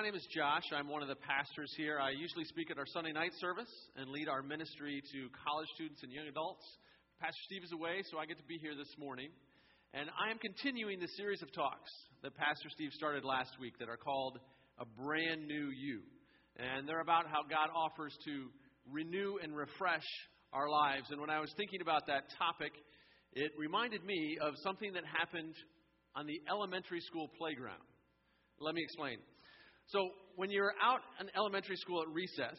my name is Josh. I'm one of the pastors here. I usually speak at our Sunday night service and lead our ministry to college students and young adults. Pastor Steve is away, so I get to be here this morning. And I am continuing the series of talks that Pastor Steve started last week that are called A Brand New You. And they're about how God offers to renew and refresh our lives. And when I was thinking about that topic, it reminded me of something that happened on the elementary school playground. Let me explain. So, when you're out in elementary school at recess,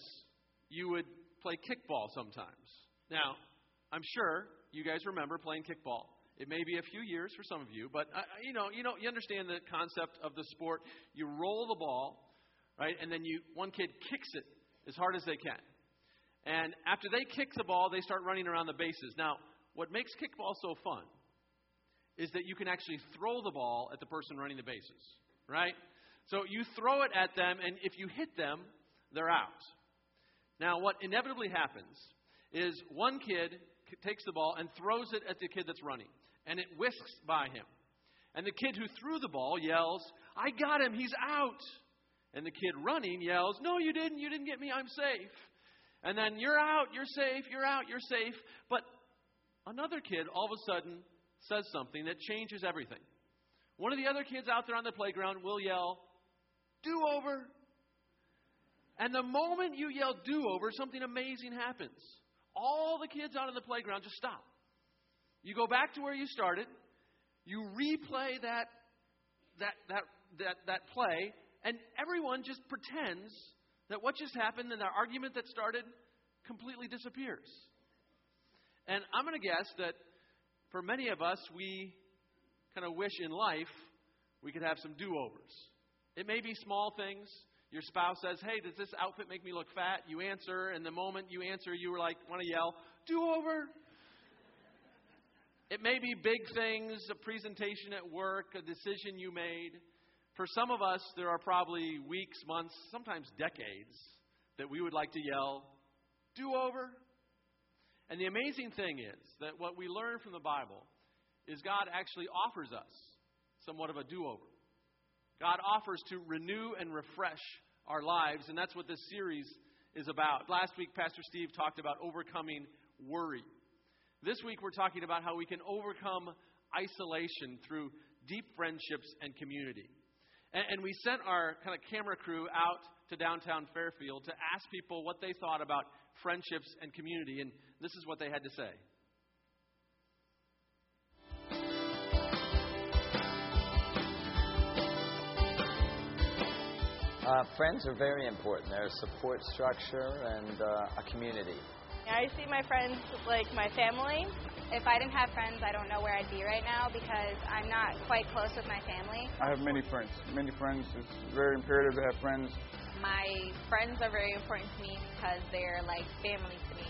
you would play kickball sometimes. Now, I'm sure you guys remember playing kickball. It may be a few years for some of you, but uh, you know, you know, you understand the concept of the sport. You roll the ball, right, and then you one kid kicks it as hard as they can. And after they kick the ball, they start running around the bases. Now, what makes kickball so fun is that you can actually throw the ball at the person running the bases, right? So you throw it at them, and if you hit them, they're out. Now, what inevitably happens is one kid takes the ball and throws it at the kid that's running, and it whisks by him. And the kid who threw the ball yells, I got him, he's out. And the kid running yells, No, you didn't, you didn't get me, I'm safe. And then you're out, you're safe, you're out, you're safe. But another kid all of a sudden says something that changes everything. One of the other kids out there on the playground will yell, Do over. And the moment you yell do over, something amazing happens. All the kids out on the playground just stop. You go back to where you started, you replay that, that, that, that, that play, and everyone just pretends that what just happened and the argument that started completely disappears. And I'm going to guess that for many of us, we kind of wish in life we could have some do overs. It may be small things. Your spouse says, Hey, does this outfit make me look fat? You answer, and the moment you answer, you were like, want to yell, Do over. It may be big things, a presentation at work, a decision you made. For some of us, there are probably weeks, months, sometimes decades that we would like to yell, Do over. And the amazing thing is that what we learn from the Bible is God actually offers us somewhat of a do over. God offers to renew and refresh our lives, and that's what this series is about. Last week, Pastor Steve talked about overcoming worry. This week, we're talking about how we can overcome isolation through deep friendships and community. And, and we sent our kind of camera crew out to downtown Fairfield to ask people what they thought about friendships and community, and this is what they had to say. Uh, friends are very important. They're a support structure and uh, a community. I see my friends like my family. If I didn't have friends, I don't know where I'd be right now because I'm not quite close with my family. I have many friends. Many friends. It's very imperative to have friends. My friends are very important to me because they're like family to me.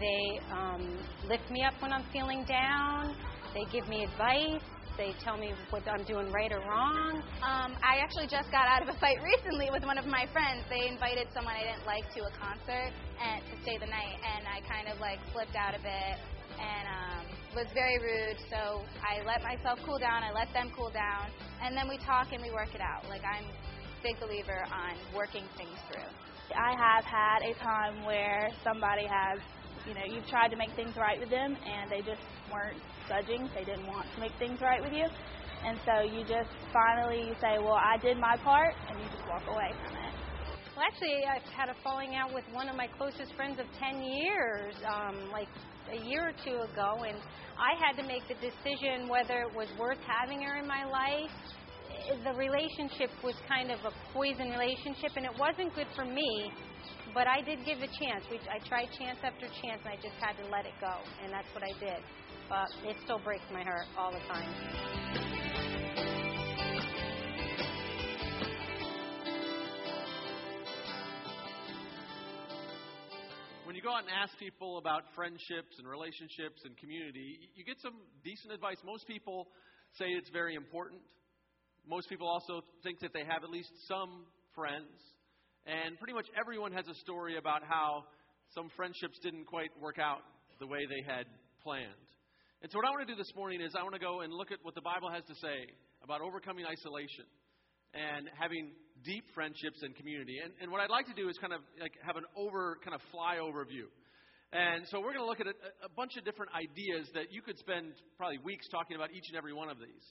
They um, lift me up when I'm feeling down. They give me advice. They tell me what I'm doing right or wrong. Um, I actually just got out of a fight recently with one of my friends. They invited someone I didn't like to a concert and to stay the night, and I kind of like flipped out a bit and um, was very rude. So I let myself cool down. I let them cool down, and then we talk and we work it out. Like I'm a big believer on working things through. I have had a time where somebody has you know, you've tried to make things right with them and they just weren't budging. They didn't want to make things right with you. And so you just finally you say, well, I did my part, and you just walk away from it. Well, actually, I've had a falling out with one of my closest friends of 10 years, um, like a year or two ago, and I had to make the decision whether it was worth having her in my life. The relationship was kind of a poison relationship, and it wasn't good for me but I did give a chance. We, I tried chance after chance, and I just had to let it go, and that's what I did. But it still breaks my heart all the time. When you go out and ask people about friendships and relationships and community, you get some decent advice. Most people say it's very important. Most people also think that they have at least some friends. And pretty much everyone has a story about how some friendships didn't quite work out the way they had planned. And so, what I want to do this morning is I want to go and look at what the Bible has to say about overcoming isolation and having deep friendships and community. And, and what I'd like to do is kind of like have an over, kind of flyover view. And so we're going to look at a, a bunch of different ideas that you could spend probably weeks talking about each and every one of these.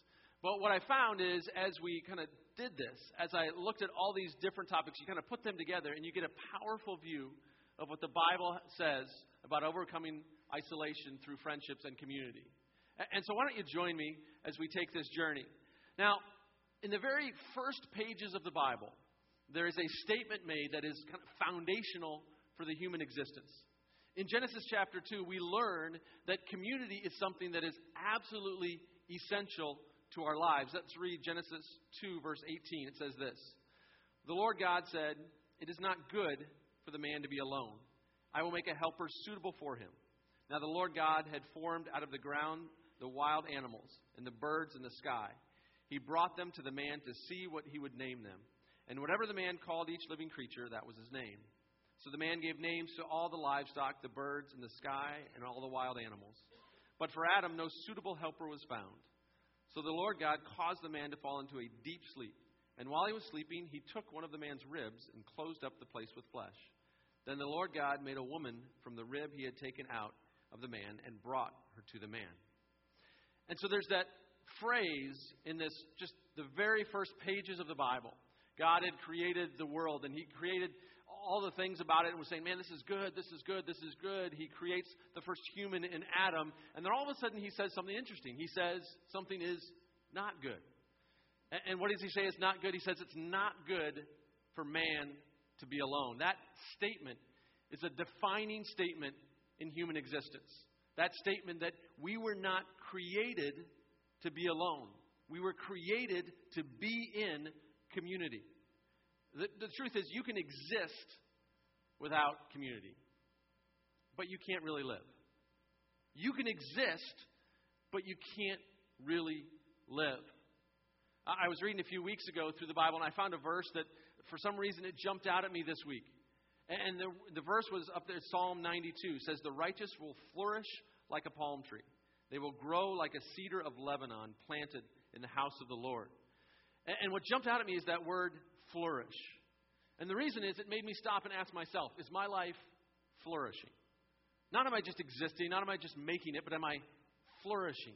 But what I found is, as we kind of did this, as I looked at all these different topics, you kind of put them together and you get a powerful view of what the Bible says about overcoming isolation through friendships and community. And so, why don't you join me as we take this journey? Now, in the very first pages of the Bible, there is a statement made that is kind of foundational for the human existence. In Genesis chapter 2, we learn that community is something that is absolutely essential to our lives. Let's read Genesis 2, verse 18. It says this The Lord God said, It is not good for the man to be alone. I will make a helper suitable for him. Now the Lord God had formed out of the ground the wild animals and the birds in the sky. He brought them to the man to see what he would name them. And whatever the man called each living creature, that was his name. So the man gave names to all the livestock, the birds in the sky, and all the wild animals. But for Adam, no suitable helper was found. So the Lord God caused the man to fall into a deep sleep. And while he was sleeping, he took one of the man's ribs and closed up the place with flesh. Then the Lord God made a woman from the rib he had taken out of the man and brought her to the man. And so there's that phrase in this, just the very first pages of the Bible. God had created the world and he created all the things about it and was saying, man, this is good, this is good, this is good. He creates the first human in Adam. And then all of a sudden he says something interesting. He says something is not good. And what does he say is not good? He says it's not good for man to be alone. That statement is a defining statement in human existence. That statement that we were not created to be alone. We were created to be in community. The, the truth is, you can exist without community, but you can't really live. You can exist, but you can't really live. I was reading a few weeks ago through the Bible, and I found a verse that, for some reason, it jumped out at me this week. And the, the verse was up there, Psalm 92 says, The righteous will flourish like a palm tree. They will grow like a cedar of Lebanon planted in the house of the Lord. And, and what jumped out at me is that word flourish. And the reason is it made me stop and ask myself is my life flourishing? Not am I just existing, not am I just making it, but am I flourishing?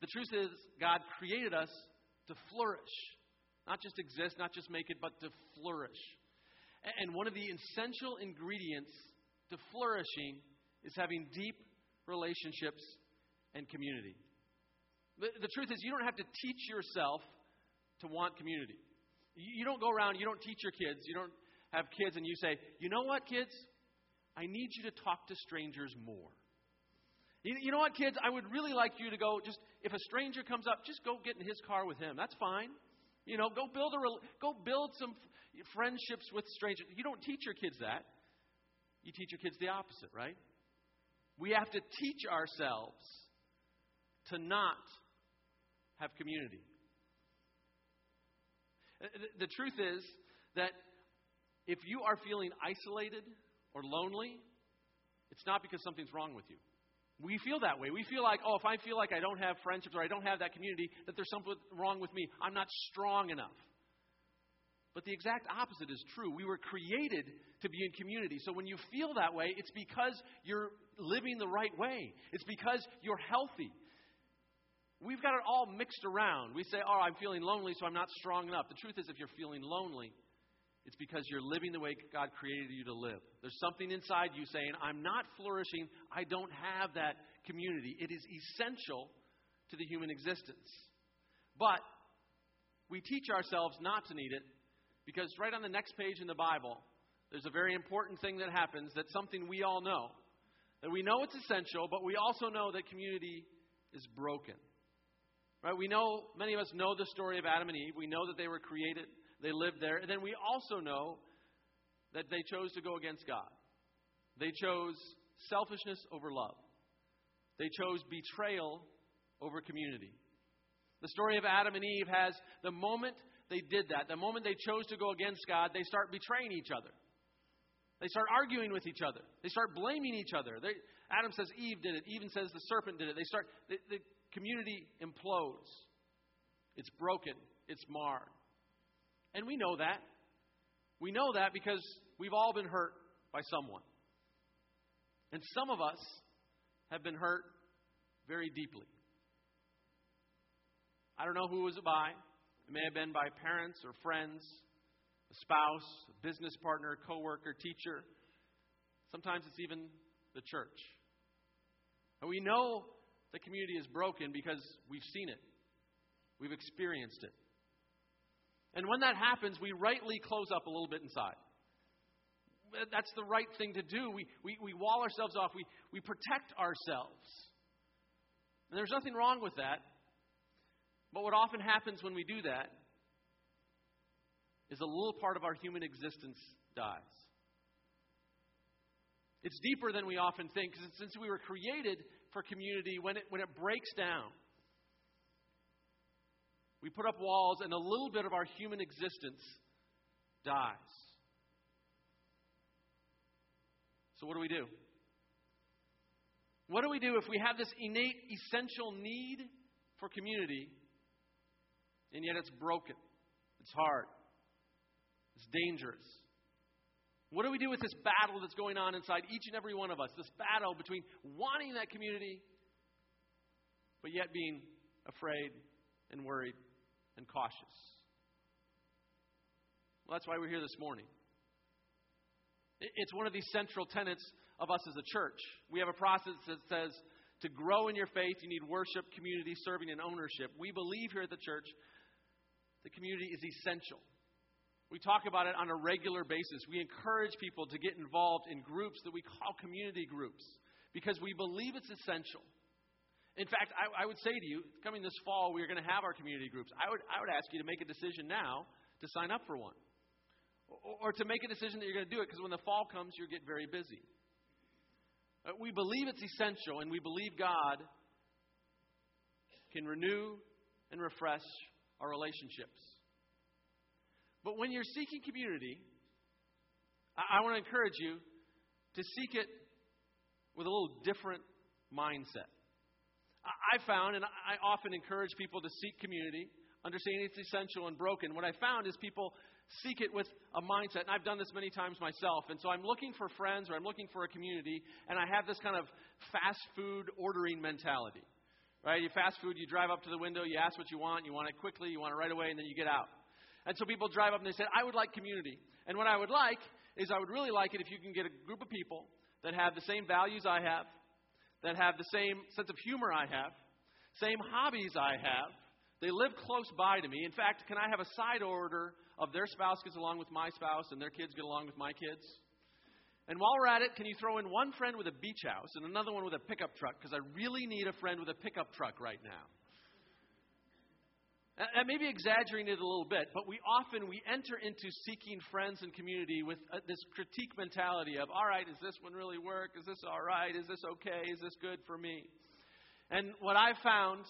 The truth is, God created us to flourish. Not just exist, not just make it, but to flourish. And one of the essential ingredients to flourishing is having deep relationships and community. The, truth is, you don't have to teach yourself to want community. You don't go around, you don't teach your kids, you don't have kids and you say, you know what, kids? I need you to talk to strangers more. You, you know what, kids? I would really like you to go just, if a stranger comes up, just go get in his car with him. That's fine. You know, go build a go build some friendships with strangers. You don't teach your kids that. You teach your kids the opposite, right? We have to teach ourselves to not have community. Uh, the truth is that if you are feeling isolated or lonely, it's not because something's wrong with you. We feel that way. We feel like, oh, if I feel like I don't have friendships or I don't have that community, that there's something wrong with me. I'm not strong enough. But the exact opposite is true. We were created to be in community. So when you feel that way, it's because you're living the right way, it's because you're healthy. We've got it all mixed around. We say, oh, I'm feeling lonely, so I'm not strong enough. The truth is, if you're feeling lonely, it's because you're living the way God created you to live. There's something inside you saying, I'm not flourishing. I don't have that community. It is essential to the human existence. But we teach ourselves not to need it because right on the next page in the Bible, there's a very important thing that happens that's something we all know. That we know it's essential, but we also know that community is broken. Right? We know, many of us know the story of Adam and Eve. We know that they were created, they lived there. And then we also know that they chose to go against God. They chose selfishness over love, they chose betrayal over community. The story of Adam and Eve has the moment they did that, the moment they chose to go against God, they start betraying each other. They start arguing with each other. They start blaming each other. They, Adam says Eve did it. Eve says the serpent did it. They start. The, the community implodes. It's broken. It's marred. And we know that. We know that because we've all been hurt by someone. And some of us have been hurt very deeply. I don't know who it was by. It may have been by parents or friends, a spouse, a business partner, a coworker, teacher. Sometimes it's even the church. And we know the community is broken because we've seen it. We've experienced it. And when that happens, we rightly close up a little bit inside. That's the right thing to do. We, we, we wall ourselves off, we, we protect ourselves. And there's nothing wrong with that. But what often happens when we do that is a little part of our human existence dies. It's deeper than we often think, because since we were created for community, when it, when it breaks down, we put up walls and a little bit of our human existence dies. So, what do we do? What do we do if we have this innate, essential need for community, and yet it's broken? It's hard. It's dangerous. What do we do with this battle that's going on inside each and every one of us? This battle between wanting that community, but yet being afraid and worried and cautious. Well, that's why we're here this morning. It's one of these central tenets of us as a church. We have a process that says to grow in your faith, you need worship, community, serving, and ownership. We believe here at the church the community is essential. We talk about it on a regular basis. We encourage people to get involved in groups that we call community groups because we believe it's essential. In fact, I, I would say to you, coming this fall, we are going to have our community groups. I would, I would ask you to make a decision now to sign up for one. Or, or to make a decision that you're going to do it because when the fall comes, you'll get very busy. Uh, we believe it's essential, and we believe God can renew and refresh our relationships. But when you're seeking community, I, I want to encourage you to seek it with a little different mindset. I found, and I often encourage people to seek community, understanding it's essential and broken. What I found is people seek it with a mindset, and I've done this many times myself. And so I'm looking for friends or I'm looking for a community, and I have this kind of fast food ordering mentality. Right? You fast food, you drive up to the window, you ask what you want, you want it quickly, you want it right away, and then you get out. And so people drive up and they say, I would like community. And what I would like is I would really like it if you can get a group of people that have the same values I have, that have the same sense of humor I have, same hobbies I have. They live close by to me. In fact, can I have a side order of their spouse gets along with my spouse and their kids get along with my kids? And while we're at it, can you throw in one friend with a beach house and another one with a pickup truck? Because I really need a friend with a pickup truck right now. And maybe exaggerating it a little bit, but we often we enter into seeking friends and community with uh, this critique mentality of, all right, is this one really work? Is this all right? Is this okay? Is this good for me? And what I've found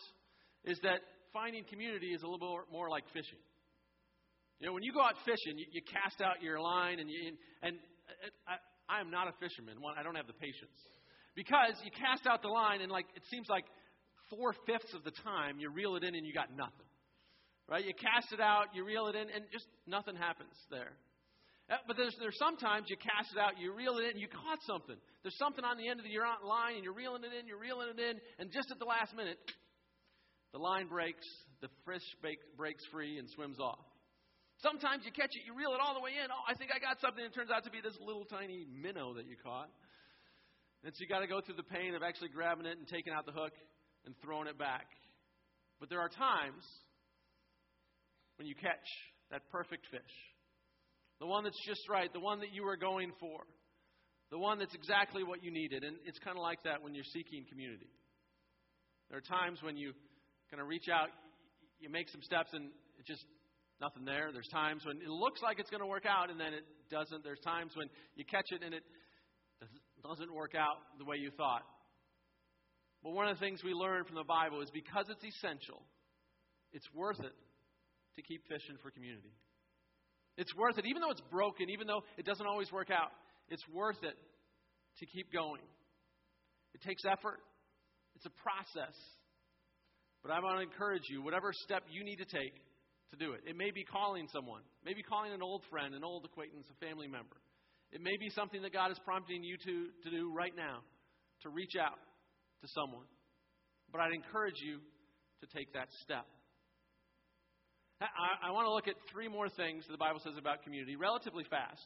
is that finding community is a little more, more like fishing. You know, when you go out fishing, you, you cast out your line, and you, and uh, I, I am not a fisherman. One, I don't have the patience because you cast out the line, and like it seems like four fifths of the time you reel it in and you got nothing. Right? You cast it out, you reel it in, and just nothing happens there. Uh, but there's, there's sometimes you cast it out, you reel it in, you caught something. There's something on the end of the, line, and you're reeling it in, you're reeling it in, and just at the last minute, the line breaks, the fish breaks free and swims off. Sometimes you catch it, you reel it all the way in. Oh, I think I got something. It turns out to be this little tiny minnow that you caught. And so you got to go through the pain of actually grabbing it and taking out the hook and throwing it back. But there are times when you catch that perfect fish. The one that's just right, the one that you were going for, the one that's exactly what you needed. And it's kind of like that when you're seeking community. There are times when you kind of reach out, you make some steps, and it's just nothing there. There's times when it looks like it's going to work out, and then it doesn't. There's times when you catch it and it doesn't work out the way you thought. But one of the things we learn from the Bible is because it's essential, it's worth it to keep fishing for community. It's worth it, even though it's broken, even though it doesn't always work out, it's worth it to keep going. It takes effort, it's a process. But I want to encourage you, whatever step you need to take to do it. It may be calling someone, maybe calling an old friend, an old acquaintance, a family member. It may be something that God is prompting you to, to do right now, to reach out to someone. But I'd encourage you to take that step. I, I want to look at three more things the Bible says about community relatively fast.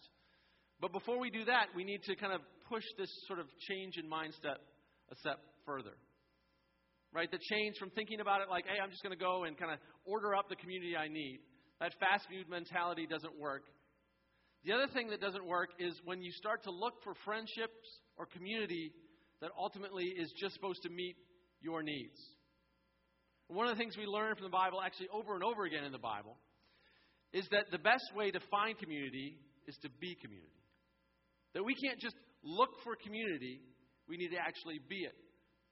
But before we do that, we need to kind of push this sort of change in mindset a step further. Right? The change from thinking about it like, hey, I'm just going to go and kind of order up the community I need. That fast food mentality doesn't work. The other thing that doesn't work is when you start to look for friendships or community that ultimately is just supposed to meet your needs. One of the things we learn from the Bible, actually over and over again in the Bible, is that the best way to find community is to be community. That we can't just look for community, we need to actually be it.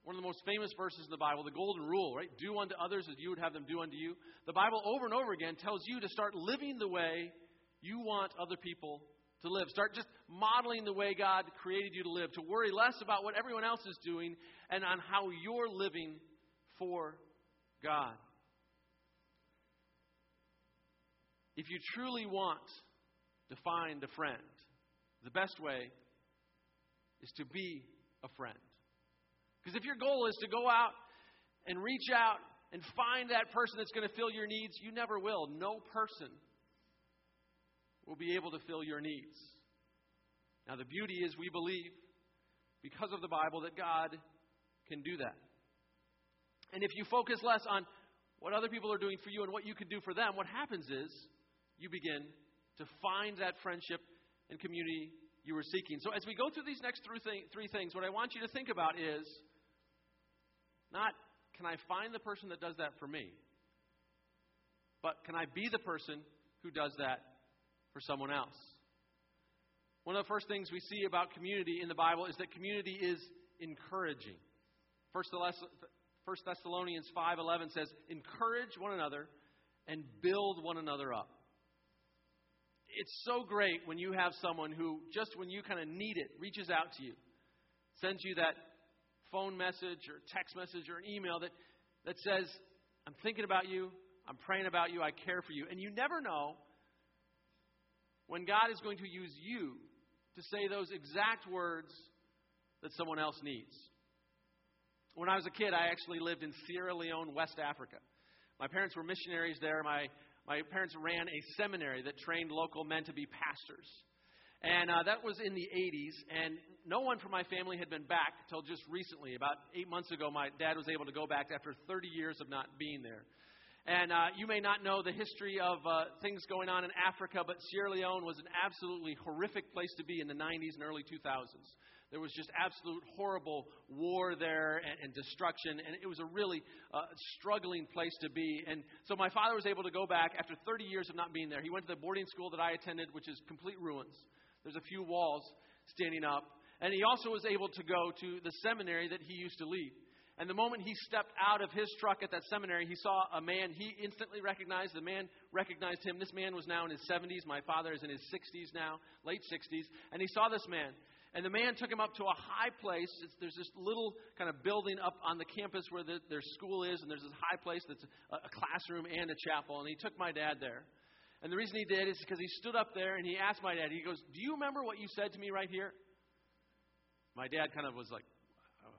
One of the most famous verses in the Bible, the Golden Rule, right? Do unto others as you would have them do unto you. The Bible over and over again tells you to start living the way you want other people to live. Start just modeling the way God created you to live, to worry less about what everyone else is doing and on how you're living for God. If you truly want to find a friend, the best way is to be a friend. Because if your goal is to go out and reach out and find that person that's going to fill your needs, you never will. No person will be able to fill your needs. Now, the beauty is we believe, because of the Bible, that God can do that. And if you focus less on what other people are doing for you and what you can do for them, what happens is you begin to find that friendship and community you were seeking. So, as we go through these next three things, what I want you to think about is not can I find the person that does that for me, but can I be the person who does that for someone else? One of the first things we see about community in the Bible is that community is encouraging. First Thessalonians 5:11 says, "Encourage one another and build one another up." It's so great when you have someone who just when you kind of need it reaches out to you, sends you that phone message or text message or an email that that says, "I'm thinking about you, I'm praying about you, I care for you." And you never know when God is going to use you to say those exact words that someone else needs. When I was a kid, I actually lived in Sierra Leone, West Africa. My parents were missionaries there. My, my parents ran a seminary that trained local men to be pastors. And uh, that was in the 80s, and no one from my family had been back until just recently. About eight months ago, my dad was able to go back after 30 years of not being there. And uh, you may not know the history of uh, things going on in Africa, but Sierra Leone was an absolutely horrific place to be in the 90s and early 2000s. There was just absolute horrible war there and, and destruction, and it was a really uh, struggling place to be. And so my father was able to go back after 30 years of not being there. He went to the boarding school that I attended, which is complete ruins. There's a few walls standing up. And he also was able to go to the seminary that he used to lead. And the moment he stepped out of his truck at that seminary, he saw a man he instantly recognized. The man recognized him. This man was now in his 70s. My father is in his 60s now, late 60s. And he saw this man. And the man took him up to a high place. It's, there's this little kind of building up on the campus where the, their school is, and there's this high place that's a, a classroom and a chapel. And he took my dad there. And the reason he did is because he stood up there and he asked my dad, he goes, Do you remember what you said to me right here? My dad kind of was like, uh,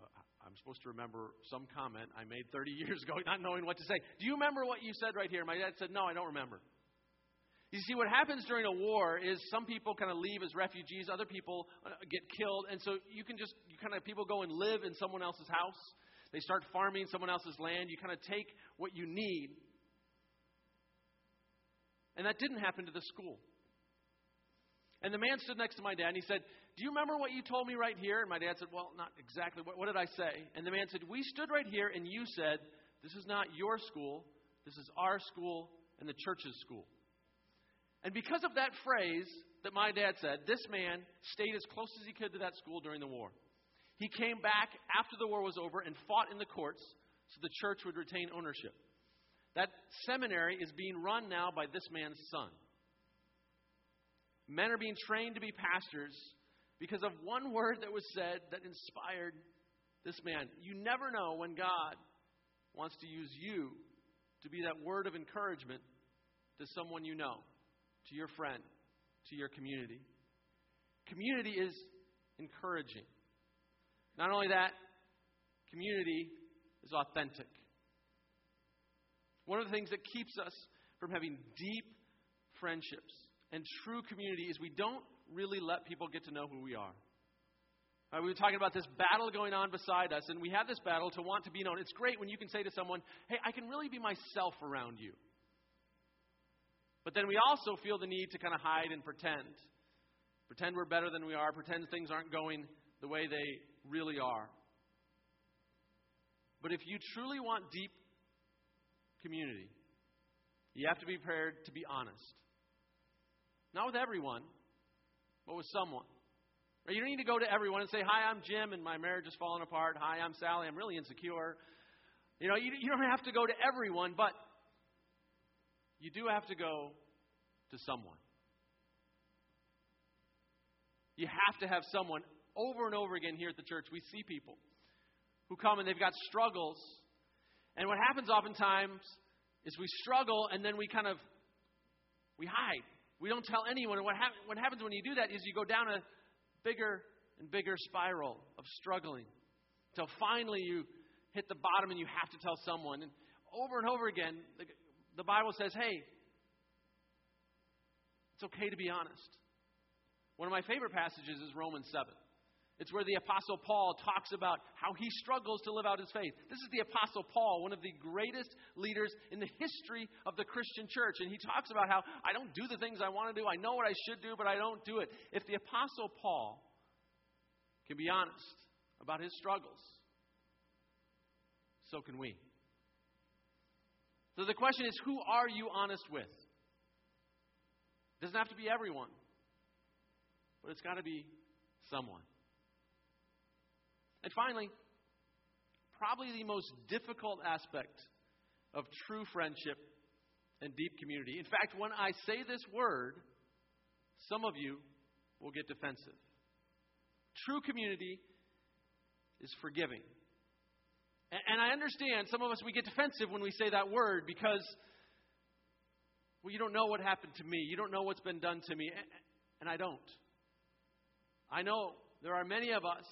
I'm supposed to remember some comment I made 30 years ago, not knowing what to say. Do you remember what you said right here? My dad said, No, I don't remember. You see, what happens during a war is some people kind of leave as refugees, other people uh, get killed, and so you can just, you kind of, people go and live in someone else's house. They start farming someone else's land. You kind of take what you need. And that didn't happen to the school. And the man stood next to my dad and he said, Do you remember what you told me right here? And my dad said, Well, not exactly. What, what did I say? And the man said, We stood right here and you said, This is not your school. This is our school and the church's school. And because of that phrase that my dad said, this man stayed as close as he could to that school during the war. He came back after the war was over and fought in the courts so the church would retain ownership. That seminary is being run now by this man's son. Men are being trained to be pastors because of one word that was said that inspired this man. You never know when God wants to use you to be that word of encouragement to someone you know, to your friend, to your community. Community is encouraging. Not only that, community is authentic. One of the things that keeps us from having deep friendships and true community is we don't really let people get to know who we are. Uh, we were talking about this battle going on beside us, and we have this battle to want to be known. It's great when you can say to someone, Hey, I can really be myself around you. But then we also feel the need to kind of hide and pretend. Pretend we're better than we are, pretend things aren't going the way they really are. But if you truly want deep community, you have to be prepared to be honest. Not with everyone, but with someone. You don't need to go to everyone and say, Hi, I'm Jim and my marriage is falling apart. Hi, I'm Sally. I'm really insecure. You know, you, you don't have to go to everyone, but you do have to go to someone. You have to have someone. Over and over again here at the church, we see people who come and they've got struggles. And what happens oftentimes is we struggle and then we kind of we hide. We don't tell anyone. And what, ha- what happens when you do that is you go down a bigger and bigger spiral of struggling until finally you hit the bottom and you have to tell someone. And over and over again, the, Bible says, hey, it's okay to be honest. One of my favorite passages is Romans 7. It's where the Apostle Paul talks about how he struggles to live out his faith. This is the Apostle Paul, one of the greatest leaders in the history of the Christian church. And he talks about how I don't do the things I want to do. I know what I should do, but I don't do it. If the Apostle Paul can be honest about his struggles, so can we. So the question is who are you honest with? It doesn't have to be everyone, but it's got to be someone. And finally, probably the most difficult aspect of true friendship and deep community. In fact, when I say this word, some of you will get defensive. True community is forgiving. And I understand some of us, we get defensive when we say that word because, well, you don't know what happened to me. You don't know what's been done to me. And I don't. I know there are many of us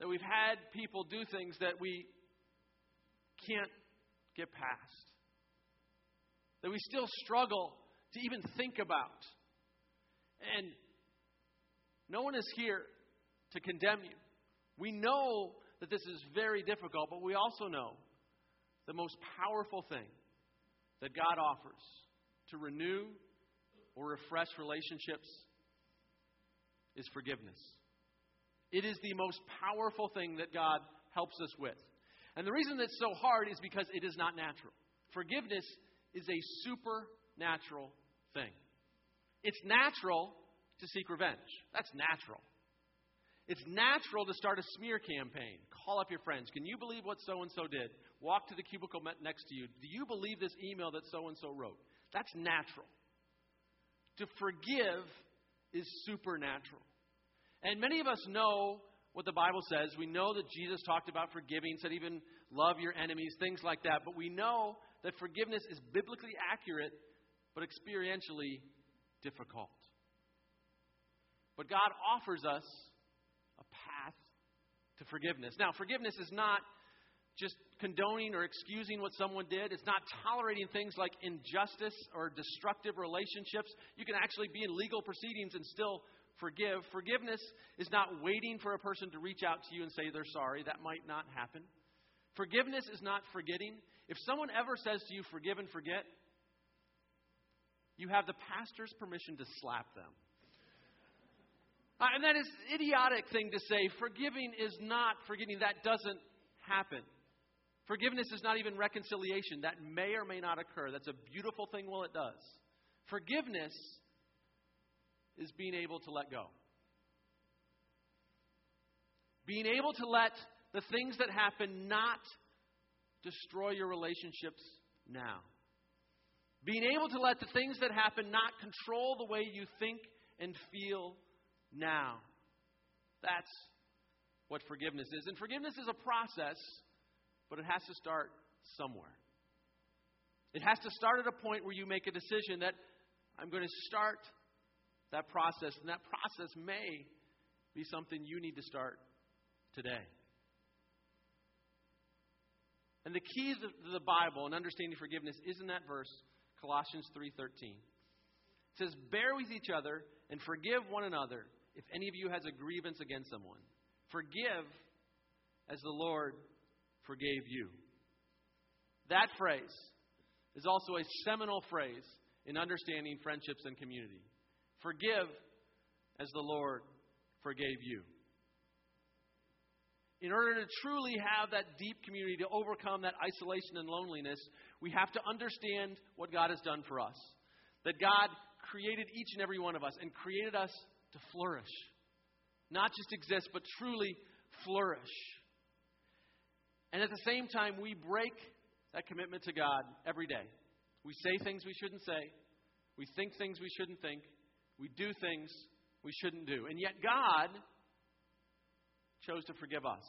that we've had people do things that we can't get past, that we still struggle to even think about. And no one is here to condemn you. We know that this is very difficult, but we also know the most powerful thing that God offers to renew or refresh relationships is forgiveness. It is the most powerful thing that God helps us with. And the reason that's so hard is because it is not natural. Forgiveness is a supernatural thing. It's natural to seek revenge. That's natural. It's natural to start a smear campaign. Call up your friends. Can you believe what so and so did? Walk to the cubicle next to you. Do you believe this email that so and so wrote? That's natural. To forgive is supernatural. And many of us know what the Bible says. We know that Jesus talked about forgiving, said even love your enemies, things like that. But we know that forgiveness is biblically accurate, but experientially difficult. But God offers us a path to forgiveness. Now, forgiveness is not just condoning or excusing what someone did. It's not tolerating things like injustice or destructive relationships. You can actually be in legal proceedings and still forgive. Forgiveness is not waiting for a person to reach out to you and say they're sorry. That might not happen. Forgiveness is not forgetting. If someone ever says to you, forgive and forget, you have the pastor's permission to slap them. Uh, and that is an idiotic thing to say. Forgiving is not forgetting. That doesn't happen. Forgiveness is not even reconciliation. That may or may not occur. That's a beautiful thing while it does. Forgiveness is being able to let go. Being able to let the things that happen not destroy your relationships now. Being able to let the things that happen not control the way you think and feel now. That's what forgiveness is. And forgiveness is a process, but it has to start somewhere. It has to start at a point where you make a decision that I'm going to start that process, and that process may be something you need to start today. And the key to the Bible and understanding forgiveness is in that verse, Colossians 3:13. It says, "Bear with each other and forgive one another if any of you has a grievance against someone. Forgive as the Lord forgave you." That phrase is also a seminal phrase in understanding friendships and community. Forgive as the Lord forgave you. In order to truly have that deep community, to overcome that isolation and loneliness, we have to understand what God has done for us. That God created each and every one of us and created us to flourish. Not just exist, but truly flourish. And at the same time, we break that commitment to God every day. We say things we shouldn't say, we think things we shouldn't think, we do things we shouldn't do. And yet, God chose to forgive us.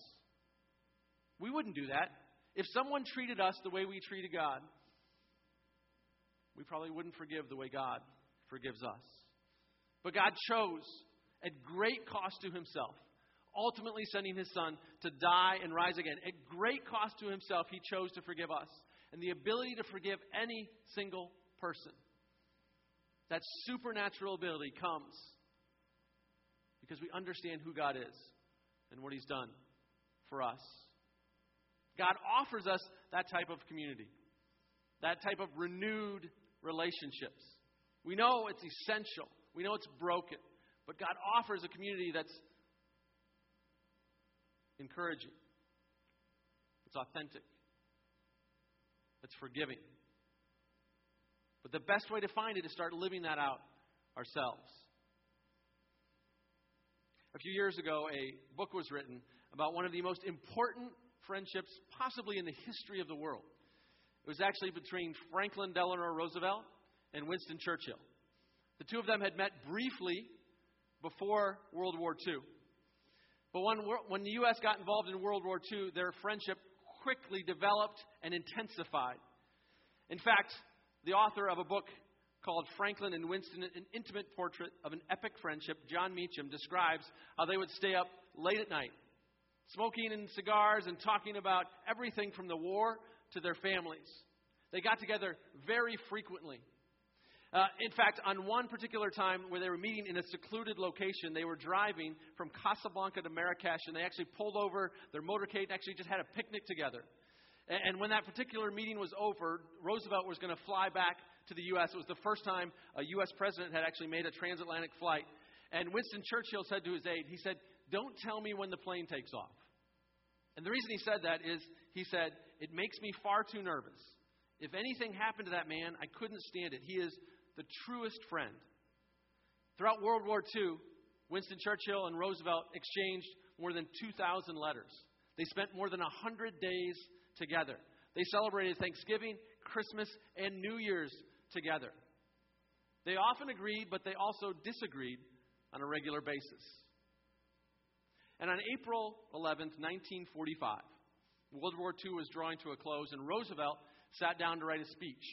We wouldn't do that. If someone treated us the way we treated God, we probably wouldn't forgive the way God forgives us. But God chose, at great cost to himself, ultimately sending his son to die and rise again. At great cost to himself, he chose to forgive us. And the ability to forgive any single person. That supernatural ability comes because we understand who God is and what He's done for us. God offers us that type of community, that type of renewed relationships. We know it's essential, we know it's broken, but God offers a community that's encouraging, it's authentic, it's forgiving. But the best way to find it is start living that out ourselves. A few years ago, a book was written about one of the most important friendships possibly in the history of the world. It was actually between Franklin Delano Roosevelt and Winston Churchill. The two of them had met briefly before World War II. But when, when the U.S. got involved in World War II, their friendship quickly developed and intensified. In fact, the author of a book called Franklin and Winston, an intimate portrait of an epic friendship, Jon Meacham, describes how they would stay up late at night, smoking and cigars and talking about everything from the war to their families. They got together very frequently. Uh, in fact, on one particular time where they were meeting in a secluded location, they were driving from Casablanca to Marrakesh, and they actually pulled over their motorcade and actually just had a picnic together. And when that particular meeting was over, Roosevelt was going to fly back to the U.S. It was the first time a U.S. president had actually made a transatlantic flight. And Winston Churchill said to his aide, he said, Don't tell me when the plane takes off. And the reason he said that is he said, It makes me far too nervous. If anything happened to that man, I couldn't stand it. He is the truest friend. Throughout World War II, Winston Churchill and Roosevelt exchanged more than 2,000 letters. They spent more than 100 days together. They celebrated Thanksgiving, Christmas, and New Year's together. They often agreed, but they also disagreed on a regular basis. And on April 11th, 1945, World War II was drawing to a close, and Roosevelt sat down to write a speech.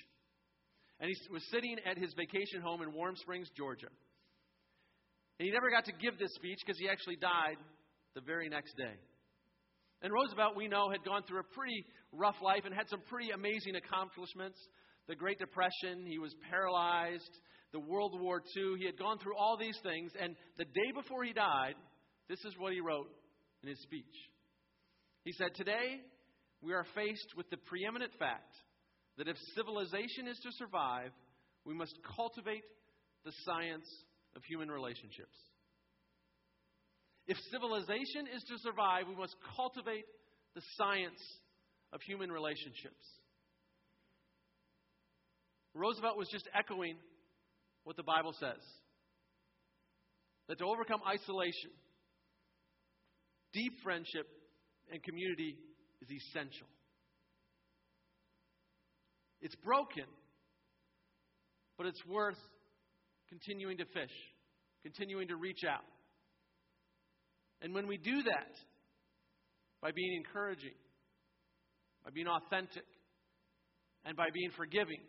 And he was sitting at his vacation home in Warm Springs, Georgia. And he never got to give this speech because he actually died the very next day. And Roosevelt, we know, had gone through a pretty rough life and had some pretty amazing accomplishments. The Great Depression, he was paralyzed. The World War II, he had gone through all these things. And the day before he died, this is what he wrote in his speech. He said, Today, we are faced with the preeminent fact that if civilization is to survive, we must cultivate the science of human relationships. If civilization is to survive, we must cultivate the science of human relationships. Roosevelt was just echoing what the Bible says that to overcome isolation, deep friendship and community is essential. It's broken, but it's worth continuing to fish, continuing to reach out. And when we do that, by being encouraging, by being authentic, and by being forgiving,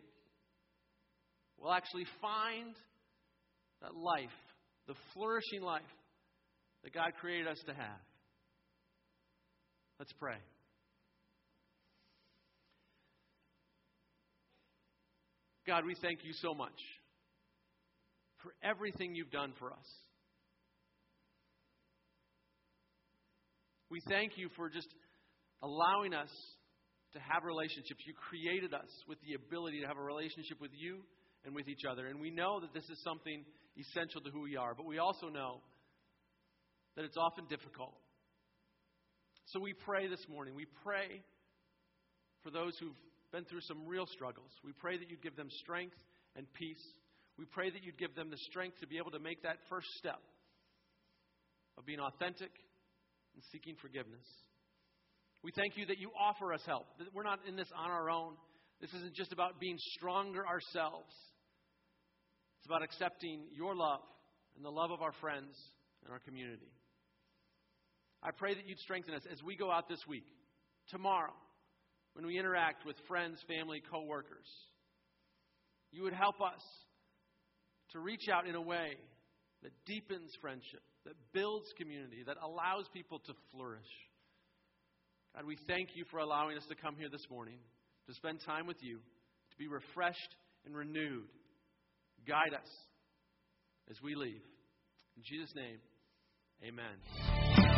we'll actually find that life, the flourishing life that God created us to have. Let's pray. God, we thank you so much for everything you've done for us. We thank you for just allowing us to have relationships. You created us with the ability to have a relationship with you and with each other. And we know that this is something essential to who we are, but we also know that it's often difficult. So we pray this morning. We pray for those who've been through some real struggles. We pray that you'd give them strength and peace. We pray that you'd give them the strength to be able to make that first step of being authentic and seeking forgiveness. We thank you that you offer us help. That we're not in this on our own. This isn't just about being stronger ourselves. It's about accepting your love and the love of our friends and our community. I pray that you'd strengthen us as we go out this week, tomorrow, when we interact with friends, family, coworkers. You would help us to reach out in a way that deepens friendship, that builds community, that allows people to flourish. God, we thank you for allowing us to come here this morning, to spend time with you, to be refreshed and renewed. Guide us as we leave. In Jesus' name, amen.